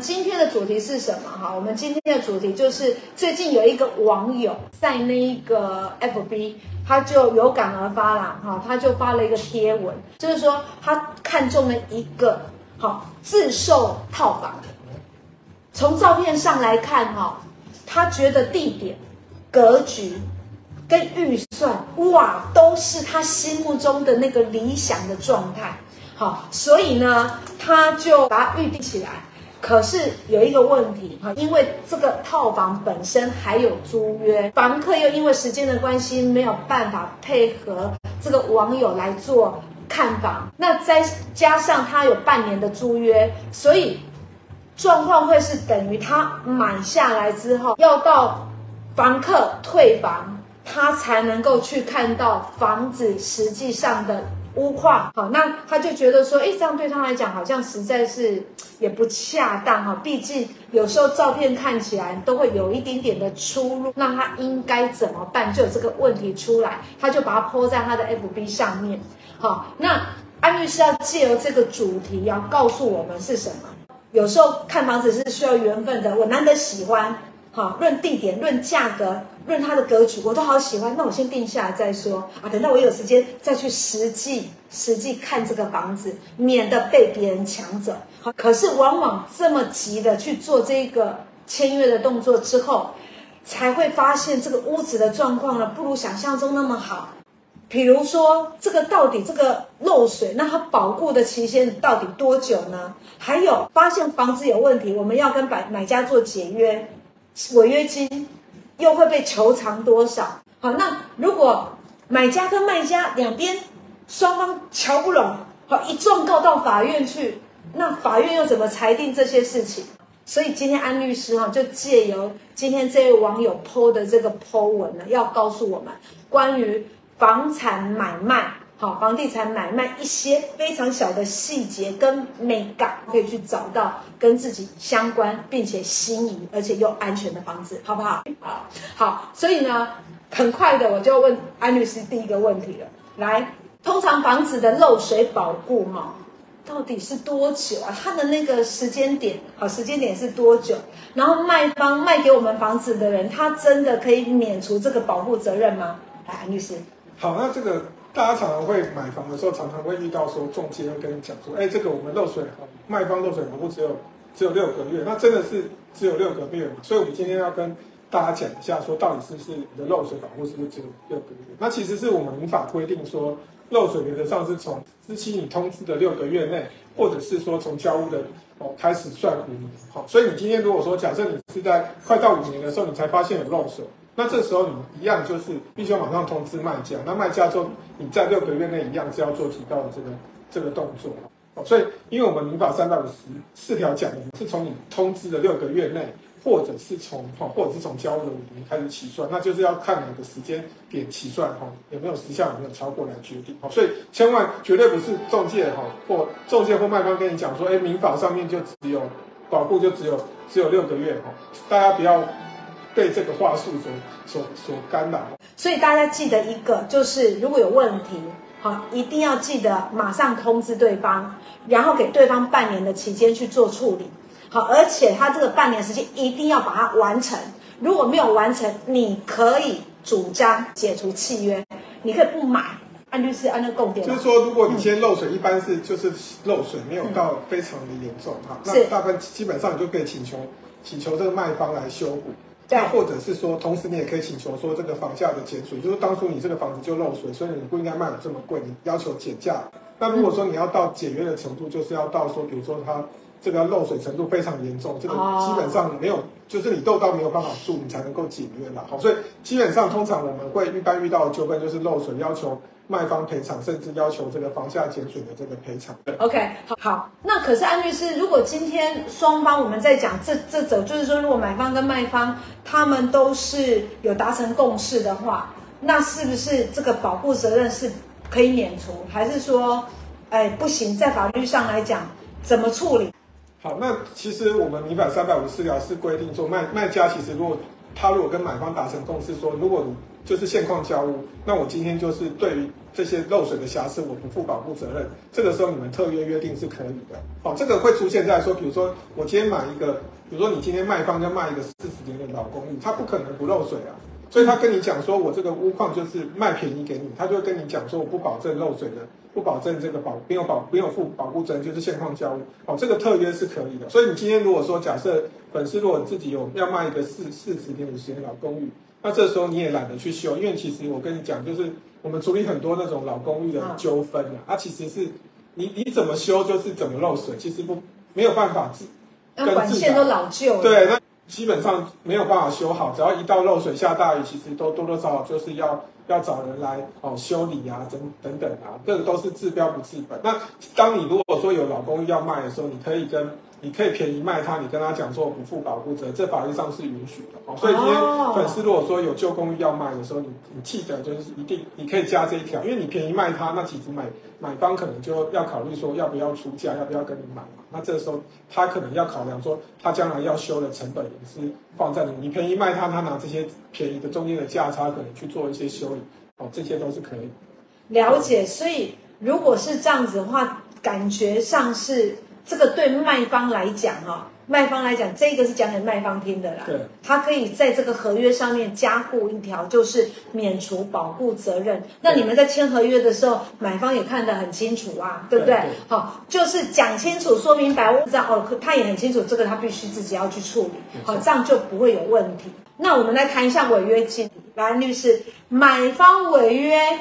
今天的主题是什么？哈，我们今天的主题就是最近有一个网友在那一个 FB，他就有感而发啦，哈，他就发了一个贴文，就是说他看中了一个好自售套房，从照片上来看，哈，他觉得地点、格局跟预算，哇，都是他心目中的那个理想的状态，好，所以呢，他就把它预定起来。可是有一个问题哈，因为这个套房本身还有租约，房客又因为时间的关系没有办法配合这个网友来做看房，那再加上他有半年的租约，所以状况会是等于他买下来之后要到房客退房，他才能够去看到房子实际上的。屋况好，那他就觉得说，哎，这样对他来讲好像实在是也不恰当哈。毕竟有时候照片看起来都会有一点点的出入，那他应该怎么办？就有这个问题出来，他就把它泼在他的 FB 上面。好，那安律师要借由这个主题要告诉我们是什么？有时候看房子是需要缘分的，我难得喜欢。好，论地点，论价格，论它的格局，我都好喜欢。那我先定下来再说啊，等到我有时间再去实际实际看这个房子，免得被别人抢走。好，可是往往这么急的去做这个签约的动作之后，才会发现这个屋子的状况呢，不如想象中那么好。比如说，这个到底这个漏水，那它保固的期限到底多久呢？还有发现房子有问题，我们要跟买买家做解约。违约金又会被求偿多少？好，那如果买家跟卖家两边双方乔不拢，好，一状告到法院去，那法院又怎么裁定这些事情？所以今天安律师哈就借由今天这位网友 po 的这个 po 文呢，要告诉我们关于房产买卖。好，房地产买卖一些非常小的细节跟美感，可以去找到跟自己相关并且心仪而且又安全的房子，好不好？好，好，所以呢，很快的我就要问安律师第一个问题了。来，通常房子的漏水保护哈，到底是多久啊？它的那个时间点，好，时间点是多久？然后卖方卖给我们房子的人，他真的可以免除这个保护责任吗？来，安律师。好，那这个。大家常常会买房的时候，常常会遇到说，中介会跟你讲说，哎，这个我们漏水，卖方漏水保护只有只有六个月，那真的是只有六个月嘛？所以我们今天要跟大家讲一下，说到底是不是你的漏水保护是不是只有六个月？那其实是我们民法规定说，漏水原则上是从知悉你通知的六个月内，或者是说从交屋的哦开始算五年。好，所以你今天如果说假设你是在快到五年的时候，你才发现有漏水。那这时候你一样就是必须要马上通知卖家，那卖家就你在六个月内一样是要做提高的这个这个动作哦。所以，因为我们民法三百五十四条讲的是从你通知的六个月内，或者是从哈，或者是从交的五年开始起算，那就是要看哪个时间点起算哈，有没有时效，有没有超过来决定。所以千万绝对不是中介哈，或中介或卖方跟你讲说，哎，民法上面就只有保固就只有只有六个月哈，大家不要。被这个话术所所所干扰，所以大家记得一个，就是如果有问题，好，一定要记得马上通知对方，然后给对方半年的期间去做处理，好，而且他这个半年时间一定要把它完成，如果没有完成，你可以主张解除契约，你可以不买，按律师按照供点，就是说，如果你先漏水，嗯、一般是就是漏水没有到非常的严重哈，嗯、那大部分基本上你就可以请求请求这个卖方来修补。那或者是说，同时你也可以请求说，这个房价的减水，就是当初你这个房子就漏水，所以你不应该卖的这么贵，你要求减价。那如果说你要到解约的程度，就是要到说，比如说它这个漏水程度非常严重，这个基本上没有，就是你漏到没有办法住，你才能够解约了。好，所以基本上通常我们会一般遇到的纠纷就是漏水要求。卖方赔偿，甚至要求这个房价减损的这个赔偿。，OK，好，好，那可是安律师，如果今天双方我们在讲这这种，就是说，如果买方跟卖方他们都是有达成共识的话，那是不是这个保护责任是可以免除，还是说，哎，不行，在法律上来讲怎么处理？好，那其实我们民法三百五十四条是规定说，卖卖家其实如果他如果跟买方达成共识说，如果你就是现况交屋，那我今天就是对于这些漏水的瑕疵，我不负保护责任。这个时候你们特约约定是可以的。好，这个会出现在说，比如说我今天买一个，比如说你今天卖方要卖一个四十年的老公寓，他不可能不漏水啊。所以他跟你讲说，我这个屋况就是卖便宜给你，他就会跟你讲说，我不保证漏水的，不保证这个保没有保没有付保护责任，就是现况交易。哦，这个特约是可以的。所以你今天如果说假设粉丝如果自己有要卖一个四四十年五十年老公寓，那这时候你也懒得去修，因为其实我跟你讲，就是我们处理很多那种老公寓的纠纷啊，它其实是你你怎么修就是怎么漏水，其实不没有办法自那管线都老旧，对那。基本上没有办法修好，只要一到漏水、下大雨，其实都多多少少就是要要找人来哦修理啊，等等等啊，这个都是治标不治本。那当你如果说有老公要卖的时候，你可以跟你可以便宜卖他，你跟他讲说我不负保护责，这法律上是允许的哦。所以今天粉丝如果说有旧公寓要卖的时候，你你记得就是一定你可以加这一条，因为你便宜卖他，那其实买买方可能就要考虑说要不要出价，要不要跟你买嘛。那这个时候，他可能要考量说，他将来要修的成本也是放在你，你便宜卖他，他拿这些便宜的中间的价差，可能去做一些修理，哦，这些都是可以。了解，所以如果是这样子的话，感觉上是这个对卖方来讲哈。卖方来讲，这个是讲给卖方听的啦。对，他可以在这个合约上面加固一条，就是免除保护责任。那你们在签合约的时候，买方也看得很清楚啊，对不对？好，就是讲清楚、说明白，我知道哦，他也很清楚，这个他必须自己要去处理，好，这样就不会有问题。那我们来谈一下违约金，来，律师，买方违约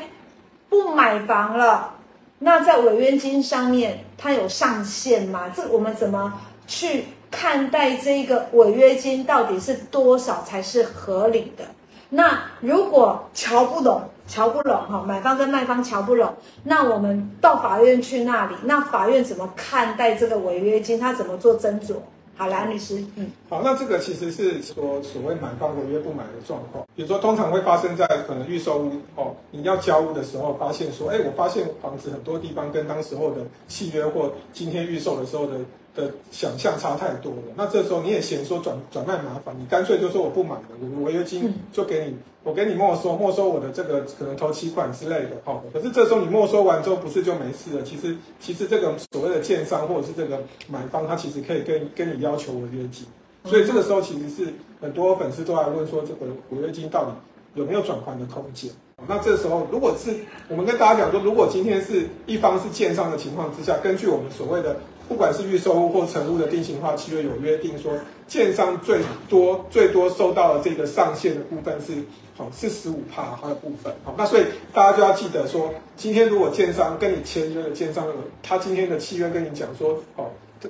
不买房了，那在违约金上面，它有上限吗？这我们怎么去？看待这个违约金到底是多少才是合理的？那如果瞧不懂、瞧不拢哈，买方跟卖方瞧不拢，那我们到法院去那里，那法院怎么看待这个违约金？他怎么做斟酌？好，啦律师，嗯，好，那这个其实是说所谓买方违约不买的状况，比如说通常会发生在可能预售屋哦，你要交屋的时候，发现说，哎，我发现房子很多地方跟当时候的契约或今天预售的时候的。的想象差太多了，那这时候你也嫌说转转卖麻烦，你干脆就说我不买了，我违约金就给你，我给你没收，没收我的这个可能头期款之类的，哦，可是这时候你没收完之后，不是就没事了？其实其实这个所谓的建商或者是这个买方，他其实可以跟跟你要求违约金，所以这个时候其实是很多粉丝都来问说，这个违约金到底有没有转还的空间？那这时候如果是我们跟大家讲说，如果今天是一方是建商的情况之下，根据我们所谓的。不管是预售屋或成屋的定型化契约，有约定说，建商最多最多收到的这个上限的部分是，好是十五趴它的部分，好，那所以大家就要记得说，今天如果建商跟你签约的建商，他今天的契约跟你讲说，哦。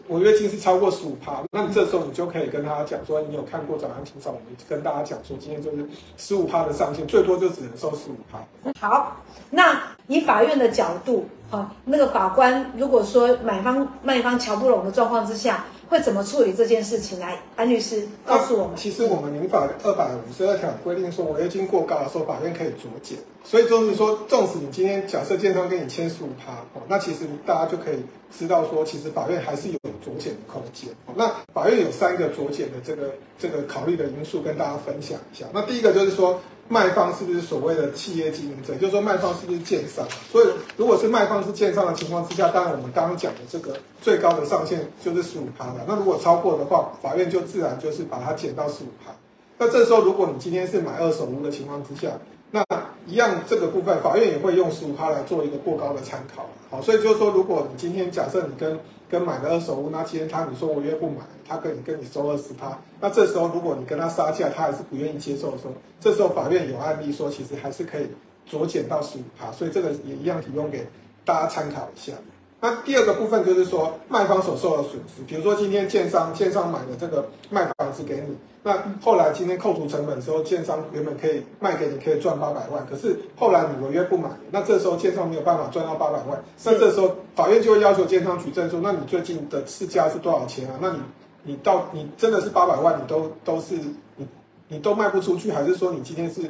违约金是超过十五趴，那你这时候你就可以跟他讲说，你有看过早安庭上，我们跟大家讲说，今天就是十五趴的上限，最多就只能收十五趴。好，那以法院的角度，啊，那个法官如果说买方卖方瞧不拢的状况之下，会怎么处理这件事情？来，安律师告诉我们。其实我们民法二百五十二条规定说，违约金过高的时候，法院可以酌减。所以就是说，纵使你今天假设建商跟你签十五趴，哦，那其实大家就可以知道说，其实法院还是有酌减的空间。哦那法院有三个酌减的这个这个考虑的因素，跟大家分享一下。那第一个就是说。卖方是不是所谓的企业经营者？就是说卖方是不是建商？所以如果是卖方是建商的情况之下，当然我们刚刚讲的这个最高的上限就是十五趴那如果超过的话，法院就自然就是把它减到十五趴。那这时候如果你今天是买二手屋的情况之下，那一样这个部分法院也会用十五趴来做一个过高的参考。好，所以就是说，如果你今天假设你跟跟买的二手屋，那今天他你说违约不买，他跟你跟你收二十趴，那这时候如果你跟他杀价，他还是不愿意接受的时候，这时候法院有案例说，其实还是可以酌减到十五趴，所以这个也一样提供给大家参考一下。那第二个部分就是说，卖方所受的损失，比如说今天建商建商买的这个卖房子给你，那后来今天扣除成本的时候，建商原本可以卖给你，可以赚八百万，可是后来你违约不买，那这时候建商没有办法赚到八百万，那这时候法院就会要求建商举证说，那你最近的市价是多少钱啊？那你你到你真的是八百万，你都都是你你都卖不出去，还是说你今天是？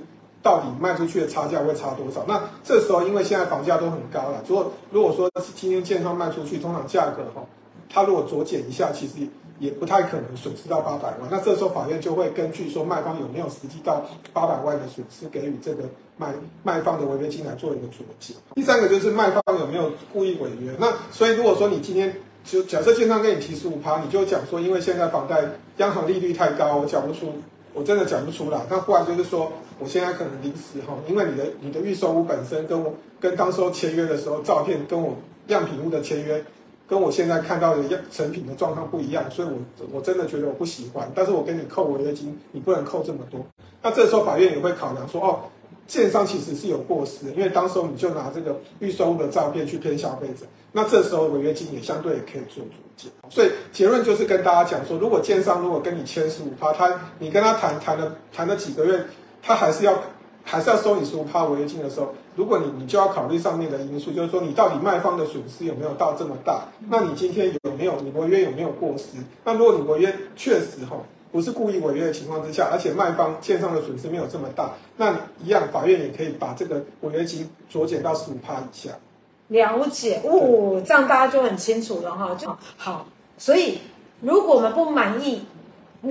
到底卖出去的差价会差多少？那这时候因为现在房价都很高了，如果如果说今天建商卖出去，通常价格哈，它如果酌减一下，其实也不太可能损失到八百万。那这时候法院就会根据说卖方有没有实际到八百万的损失，给予这个卖卖方的违约金来做一个酌减。第三个就是卖方有没有故意违约。那所以如果说你今天就假设建商跟你提十五趴，你就讲说，因为现在房贷央行利率太高，我缴不出，我真的讲不出来。那不然就是说，我现在可能临时哈，因为你的你的预售屋本身跟我跟当时候签约的时候照片跟我样品屋的签约。跟我现在看到的样成品的状况不一样，所以我我真的觉得我不喜欢。但是我跟你扣违约金，你不能扣这么多。那这时候法院也会考量说，哦，建商其实是有过失，因为当时候你就拿这个预售屋的照片去骗消费者，那这时候违约金也相对也可以做酌减。所以结论就是跟大家讲说，如果建商如果跟你签十五趴，他你跟他谈谈了谈了几个月，他还是要。还是要收你十五趴违约金的时候，如果你你就要考虑上面的因素，就是说你到底卖方的损失有没有到这么大？那你今天有没有你违约有没有过失？那如果你违约确实哈不是故意违约的情况之下，而且卖方建商的损失没有这么大，那一样法院也可以把这个违约金酌减到十五趴以下。了解哦，这样大家就很清楚了哈。就好，所以如果我们不满意。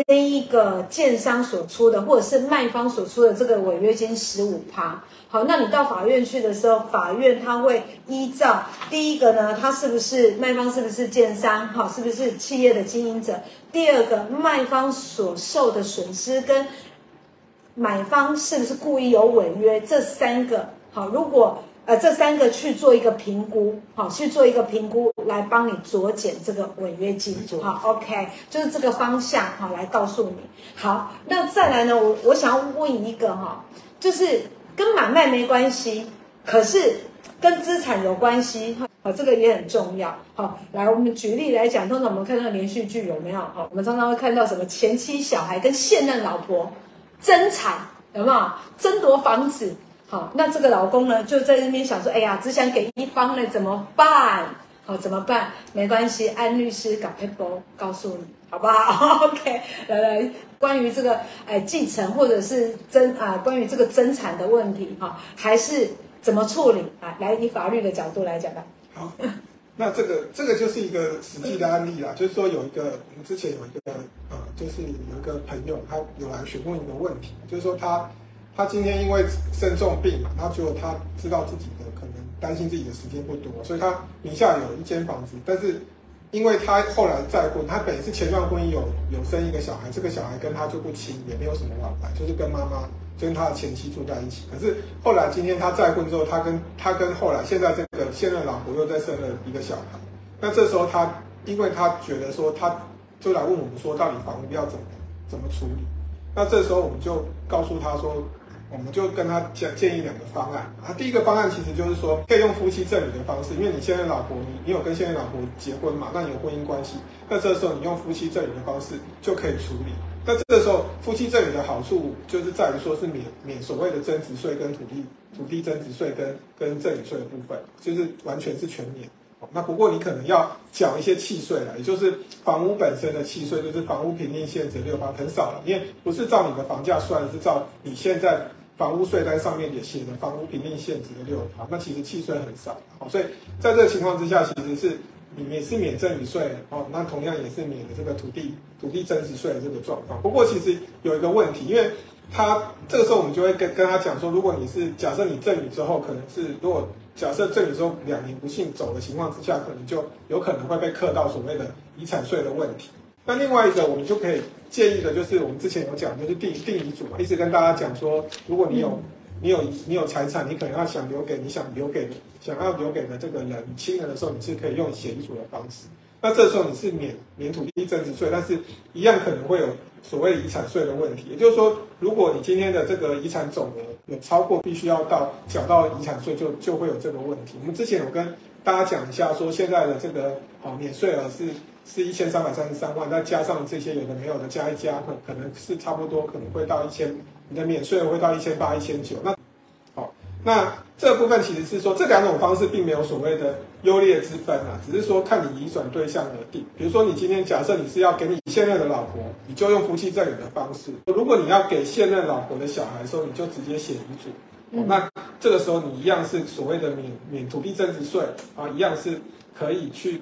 那一个建商所出的，或者是卖方所出的这个违约金十五趴，好，那你到法院去的时候，法院他会依照第一个呢，他是不是卖方是不是建商，好，是不是企业的经营者？第二个，卖方所受的损失跟买方是不是故意有违约？这三个，好，如果。呃，这三个去做一个评估，好，去做一个评估，来帮你酌减这个违约金，好，OK，就是这个方向，好，来告诉你。好，那再来呢，我我想要问一个哈，就是跟买卖没关系，可是跟资产有关系，好，这个也很重要。好，来，我们举例来讲，通常我们看到连续剧有没有？好，我们常常会看到什么前妻小孩跟现任老婆争产，有没有？争夺房子。好，那这个老公呢，就在那边想说，哎呀，只想给一方了，怎么办？好，怎么办？没关系，安律师赶快播告诉你，好不好？OK，来来，关于这个哎继承或者是争啊，关于这个争产的问题，哈，还是怎么处理啊？来，以法律的角度来讲吧。好，那这个这个就是一个实际的案例啦，就是说有一个我们之前有一个呃，就是有一个朋友，他有来询问一个问题，就是说他。他今天因为生重病嘛，他就他知道自己的可能担心自己的时间不多，所以他名下有一间房子，但是因为他后来再婚，他本是前段婚姻有有生一个小孩，这个小孩跟他就不亲，也没有什么往来，就是跟妈妈跟他的前妻住在一起。可是后来今天他再婚之后，他跟他跟后来现在这个现任老婆又再生了一个小孩，那这时候他因为他觉得说，他就来问我们说，到底房屋要怎么怎么处理？那这时候我们就告诉他说。我们就跟他建建议两个方案啊，第一个方案其实就是说，可以用夫妻赠与的方式，因为你现在老婆，你你有跟现在老婆结婚嘛，那你有婚姻关系，那这时候你用夫妻赠与的方式就可以处理。那这个时候夫妻赠与的好处就是在于说是免免所谓的增值税跟土地土地增值税跟跟赠与税的部分，就是完全是全免。那不过你可能要缴一些契税了，也就是房屋本身的契税，就是房屋评定现值六八，很少了，因为不是照你的房价算，是照你现在。房屋税单上面也写的房屋评定限值的六趴，那其实契税很少，好，所以在这个情况之下，其实是你也是免赠与税哦，那同样也是免了这个土地土地增值税的这个状况。不过其实有一个问题，因为他这个时候我们就会跟跟他讲说，如果你是假设你赠与之后，可能是如果假设赠与之后两年不幸走的情况之下，可能就有可能会被课到所谓的遗产税的问题。那另外一个，我们就可以建议的，就是我们之前有讲，就是定定遗嘱嘛，一直跟大家讲说，如果你有你有你有财产，你可能要想留给你想留给想要留给的这个人，亲人的时候，你是可以用写遗嘱的方式。那这时候你是免免土地增值税，但是一样可能会有所谓遗产税的问题。也就是说，如果你今天的这个遗产总额有超过必须要到缴到遗产税，就就会有这个问题。我们之前有跟大家讲一下，说现在的这个哦免税额是。是一千三百三十三万，再加上这些有的没有的加一加，可可能是差不多，可能会到一千，你的免税会到一千八、一千九。那好，那这部分其实是说，这两种方式并没有所谓的优劣之分啊，只是说看你移转对象而定。比如说，你今天假设你是要给你现任的老婆，你就用夫妻赠与的方式；如果你要给现任老婆的小孩的时候，你就直接写遗嘱。嗯。那这个时候你一样是所谓的免免土地增值税啊，一样是可以去。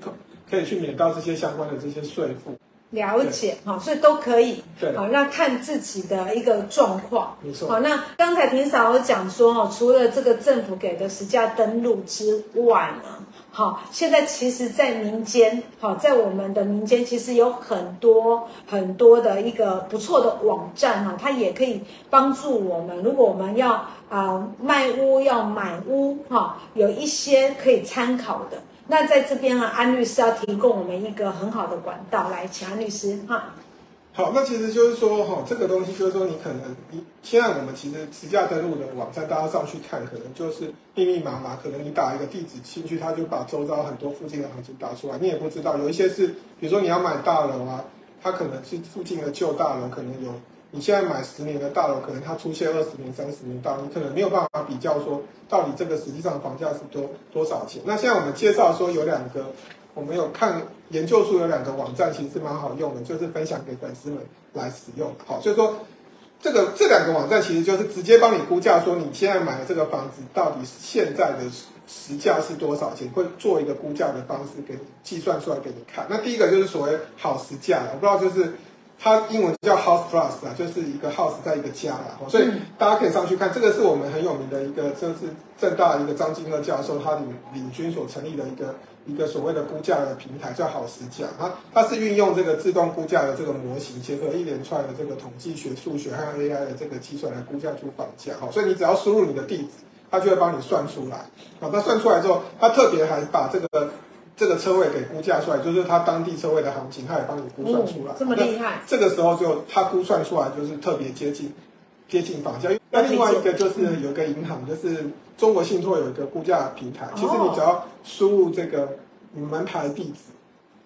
可以去免到这些相关的这些税负。了解哈，所以都可以。对，好，那看自己的一个状况。没错。好，那刚才平嫂有讲说哈，除了这个政府给的实价登录之外呢，好，现在其实，在民间，好，在我们的民间，其实有很多很多的一个不错的网站哈，它也可以帮助我们。如果我们要啊、呃、卖屋要买屋哈，有一些可以参考的。那在这边啊，安律师要提供我们一个很好的管道，来，请安律师哈。好，那其实就是说哈，这个东西就是说，你可能你现在我们其实实价登录的网站，大家上去看，可能就是密密麻麻，可能你打一个地址进去，他就把周遭很多附近的行情打出来，你也不知道。有一些是，比如说你要买大楼啊，它可能是附近的旧大楼，可能有。你现在买十年的大楼，可能它出现二十年、三十年大楼，你可能没有办法比较说到底这个实际上房价是多多少钱。那现在我们介绍说有两个，我们有看研究出有两个网站，其实是蛮好用的，就是分享给粉丝们来使用。好，所以说这个这两个网站其实就是直接帮你估价，说你现在买的这个房子到底现在的实价是多少钱，会做一个估价的方式给你计算出来给你看。那第一个就是所谓好实价，我不知道就是。它英文叫 House Plus 啊，就是一个 house 在一个家啦，所以大家可以上去看，这个是我们很有名的一个，就是正大一个张金乐教授他领领军所成立的一个一个所谓的估价的平台，叫好时价。它它是运用这个自动估价的这个模型，结合一连串的这个统计学、数学还有 AI 的这个计算来估价出房价。好，所以你只要输入你的地址，它就会帮你算出来。好，那算出来之后，它特别还把这个。这个车位给估价出来，就是他当地车位的行情，他也帮你估算出来。哦、这么厉害！这个时候就他估算出来就是特别接近接近房价。那另外一个就是有一个银行，就是中国信托有一个估价平台。其实你只要输入这个门牌地址，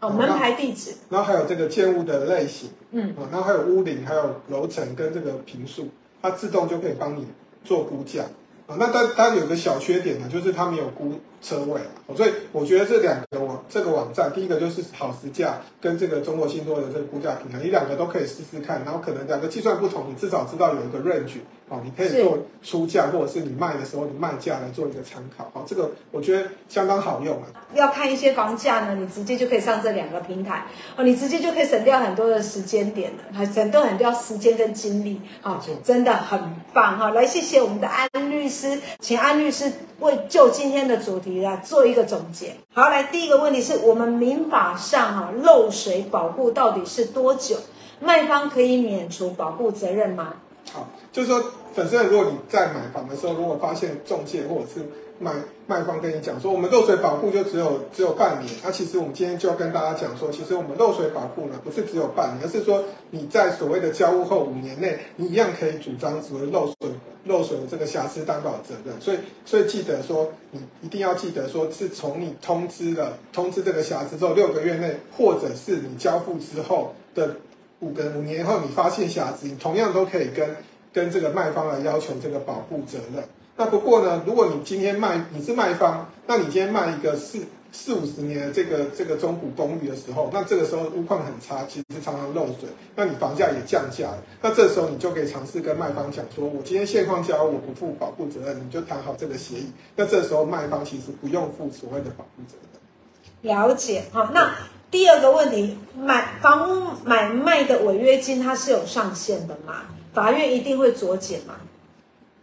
哦，门牌地址，然后还有这个建物的类型，嗯，啊然后还有屋龄，还有楼层跟这个平数，它自动就可以帮你做估价。啊，那它它有个小缺点呢，就是它没有估车位，所以我觉得这两个网这个网站，第一个就是好时价跟这个中国信托的这个估价平台，你两个都可以试试看，然后可能两个计算不同，你至少知道有一个 range。哦，你可以做出价，或者是你卖的时候你卖价来做一个参考。哦，这个我觉得相当好用啊。要看一些房价呢，你直接就可以上这两个平台哦，你直接就可以省掉很多的时间点了，还省掉很多时间跟精力啊，真的很棒哈！来，谢谢我们的安律师，请安律师为就今天的主题来做一个总结。好，来，第一个问题是我们民法上哈漏水保护到底是多久？卖方可以免除保护责任吗？好，就是说，粉丝，如果你在买房的时候，如果发现中介或者是卖卖方跟你讲说，我们漏水保护就只有只有半年，那、其实我们今天就要跟大家讲说，其实我们漏水保护呢，不是只有半年，而是说你在所谓的交屋后五年内，你一样可以主张所谓漏水漏水的这个瑕疵担保责任。所以，所以记得说，你一定要记得说，是从你通知了通知这个瑕疵之后六个月内，或者是你交付之后的。五个五年后，你发现瑕疵，你同样都可以跟跟这个卖方来要求这个保护责任。那不过呢，如果你今天卖你是卖方，那你今天卖一个四四五十年的这个这个中古公寓的时候，那这个时候屋况很差，其实常常漏水，那你房价也降价。那这时候你就可以尝试跟卖方讲说，我今天现况交我不负保护责任，你就谈好这个协议。那这时候卖方其实不用负所谓的保护责任。了解，好，那。第二个问题，买房屋买卖的违约金它是有上限的吗？法院一定会酌减吗？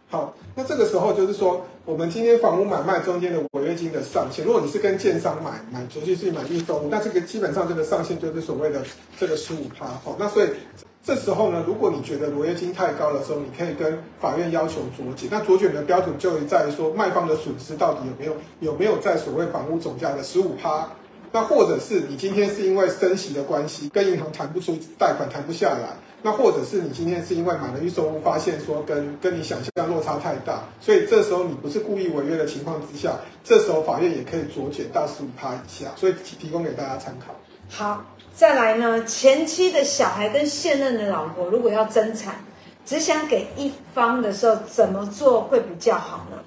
好，那这个时候就是说，我们今天房屋买卖中间的违约金的上限，如果你是跟建商买买，尤其是买预售屋，那这个基本上这个上限就是所谓的这个十五趴。好，那所以这时候呢，如果你觉得违约金太高的时候，你可以跟法院要求酌减。那酌减的标准就在于说，卖方的损失到底有没有有没有在所谓房屋总价的十五趴。那或者是你今天是因为升息的关系，跟银行谈不出贷款，谈不下来。那或者是你今天是因为买了预售屋，发现说跟跟你想象落差太大，所以这时候你不是故意违约的情况之下，这时候法院也可以酌减到十五趴以下。所以提提供给大家参考。好，再来呢，前妻的小孩跟现任的老婆如果要争产，只想给一方的时候，怎么做会比较好呢？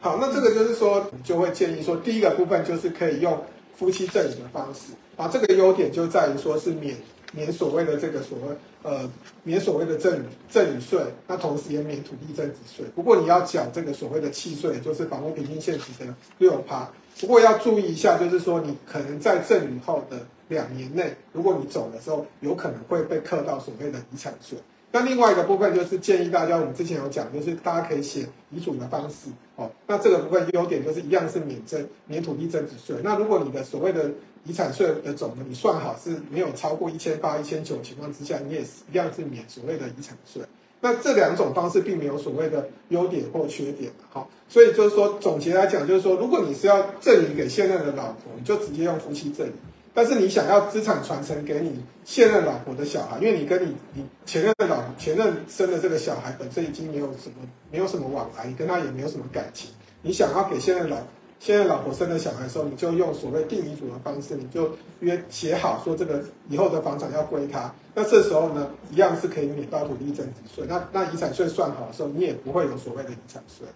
好，那这个就是说，你就会建议说，第一个部分就是可以用。夫妻赠与的方式，啊，这个优点就在于说是免免所谓的这个所谓呃免所谓的赠与赠与税，那同时也免土地增值税。不过你要缴这个所谓的契税，就是房屋平均现值的六趴。不过要注意一下，就是说你可能在赠与后的两年内，如果你走的时候，有可能会被课到所谓的遗产税。那另外一个部分就是建议大家，我们之前有讲，就是大家可以写遗嘱的方式哦。那这个部分优点就是一样是免征免土地增值税。那如果你的所谓的遗产税的总额你算好是没有超过一千八、一千九情况之下，你也是一样是免所谓的遗产税。那这两种方式并没有所谓的优点或缺点，好，所以就是说总结来讲，就是说如果你是要赠与给现任的老婆，你就直接用夫妻赠与。但是你想要资产传承给你现任老婆的小孩，因为你跟你你前任的老前任生的这个小孩本身已经没有什么没有什么往来，你跟他也没有什么感情。你想要给现任老现任老婆生的小孩的时候，你就用所谓定遗嘱的方式，你就约写好说这个以后的房产要归他。那这时候呢，一样是可以免到土地增值税。那那遗产税算好的时候，你也不会有所谓的遗产税。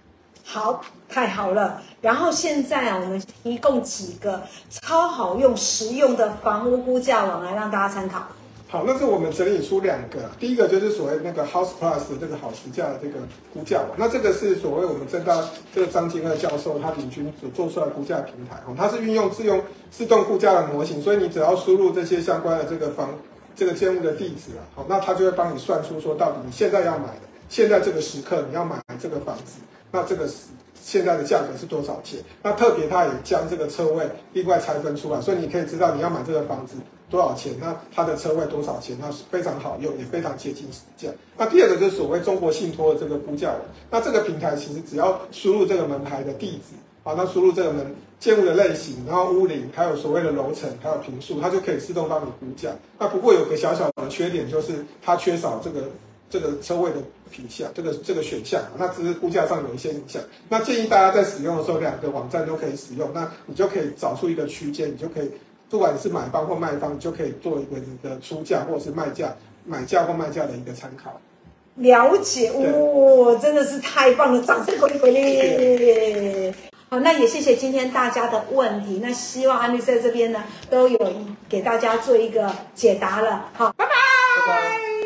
好，太好了。然后现在啊，我们提供几个超好用、实用的房屋估价网来让大家参考。好，那是我们整理出两个，第一个就是所谓那个 House Plus 这个好时价的这个估价网。那这个是所谓我们政大这个张金鶚教授他领军所做出来的估价平台哦，它是运用自用自动估价的模型，所以你只要输入这些相关的这个房这个建物的地址啊，好，那它就会帮你算出说到底你现在要买的，现在这个时刻你要买这个房子。那这个是现在的价格是多少钱？那特别他也将这个车位另外拆分出来，所以你可以知道你要买这个房子多少钱，那它的车位多少钱，那是非常好用，也非常接近实价。那第二个就是所谓中国信托的这个估价，那这个平台其实只要输入这个门牌的地址啊，那输入这个门建物的类型，然后屋龄，还有所谓的楼层，还有坪数，它就可以自动帮你估价。那不过有个小小的缺点，就是它缺少这个。这个车位的品项，这个这个选项，那只是估价上有一些影响。那建议大家在使用的时候，两个网站都可以使用。那你就可以找出一个区间，你就可以，不管你是买方或卖方，你就可以做一个你的出价或者是卖价、买价或卖价的一个参考。了解，哇、哦，真的是太棒了，掌声鼓励鼓励。好，那也谢谢今天大家的问题。那希望安律师在这边呢，都有给大家做一个解答了。好，拜拜。拜拜。